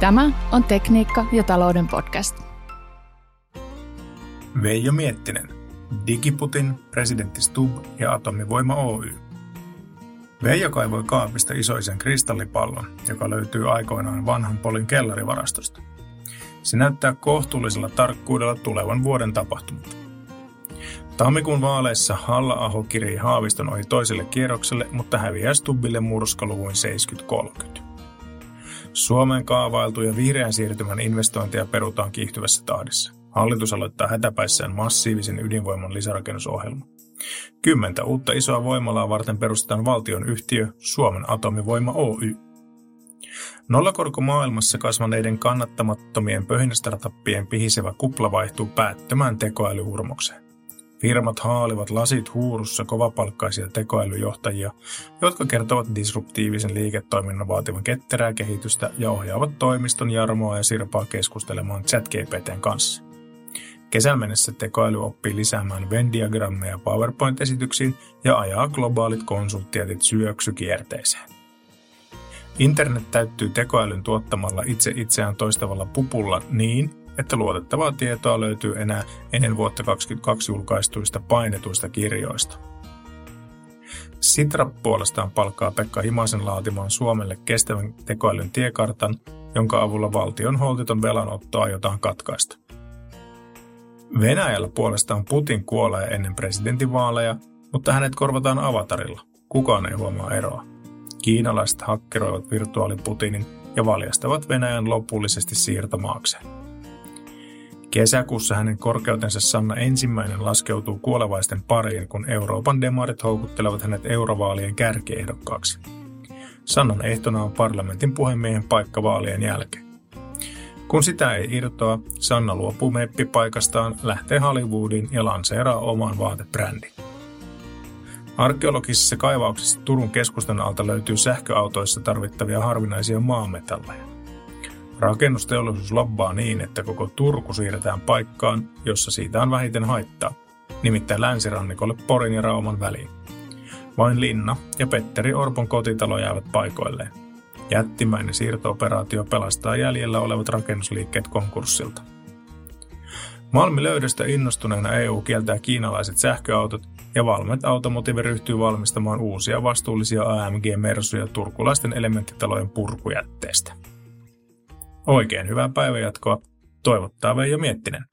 Tämä on Tekniikka ja talouden podcast. Veijo Miettinen, Digiputin, presidentti Stubb ja Atomivoima Oy. Veijo kaivoi kaapista isoisen kristallipallon, joka löytyy aikoinaan vanhan polin kellarivarastosta. Se näyttää kohtuullisella tarkkuudella tulevan vuoden tapahtumat. Tammikuun vaaleissa Halla-aho kirii Haaviston ohi toiselle kierrokselle, mutta häviää Stubbille murskaluvuin 70-30. Suomeen kaavailtuja vihreän siirtymän investointeja perutaan kiihtyvässä tahdissa. Hallitus aloittaa hätäpäissään massiivisen ydinvoiman lisärakennusohjelman. Kymmentä uutta isoa voimalaa varten perustetaan valtion yhtiö Suomen Atomivoima Oy. Nollakorko maailmassa kasvaneiden kannattamattomien pöhinästartappien pihisevä kupla vaihtuu päättömään tekoälyhurmokseen. Firmat haalivat lasit huurussa kovapalkkaisia tekoälyjohtajia, jotka kertovat disruptiivisen liiketoiminnan vaativan ketterää kehitystä ja ohjaavat toimiston Jarmoa ja Sirpaa keskustelemaan ChatGPTn kanssa. Kesän mennessä tekoäly oppii lisäämään Venn-diagrammeja PowerPoint-esityksiin ja ajaa globaalit konsulttijätit syöksykierteeseen. Internet täyttyy tekoälyn tuottamalla itse itseään toistavalla pupulla niin, että luotettavaa tietoa löytyy enää ennen vuotta 2022 julkaistuista painetuista kirjoista. Sitra puolestaan palkkaa Pekka Himasen laatimaan Suomelle kestävän tekoälyn tiekartan, jonka avulla valtion holtiton velanotto aiotaan katkaista. Venäjällä puolestaan Putin kuolee ennen presidentinvaaleja, mutta hänet korvataan avatarilla. Kukaan ei huomaa eroa. Kiinalaiset hakkeroivat virtuaaliputinin ja valjastavat Venäjän lopullisesti siirtomaakseen. Kesäkuussa hänen korkeutensa Sanna ensimmäinen laskeutuu kuolevaisten pariin, kun Euroopan demarit houkuttelevat hänet eurovaalien kärkiehdokkaaksi. Sannan ehtona on parlamentin puhemiehen paikka vaalien jälkeen. Kun sitä ei irtoa, Sanna luopuu meppipaikastaan, lähtee Hollywoodiin ja lanseeraa oman vaatebrändin. Arkeologisissa kaivauksissa Turun keskustan alta löytyy sähköautoissa tarvittavia harvinaisia maametalleja. Rakennusteollisuus lobbaa niin, että koko Turku siirretään paikkaan, jossa siitä on vähiten haittaa, nimittäin länsirannikolle Porin ja Rauman väliin. Vain Linna ja Petteri Orpon kotitalo jäävät paikoilleen. Jättimäinen siirtooperaatio pelastaa jäljellä olevat rakennusliikkeet konkurssilta. Malmi-löydöstä innostuneena EU kieltää kiinalaiset sähköautot ja Valmet Automotive ryhtyy valmistamaan uusia vastuullisia AMG-mersuja turkulaisten elementtitalojen purkujätteestä. Oikein hyvää päivänjatkoa. Toivottaa Veijo Miettinen.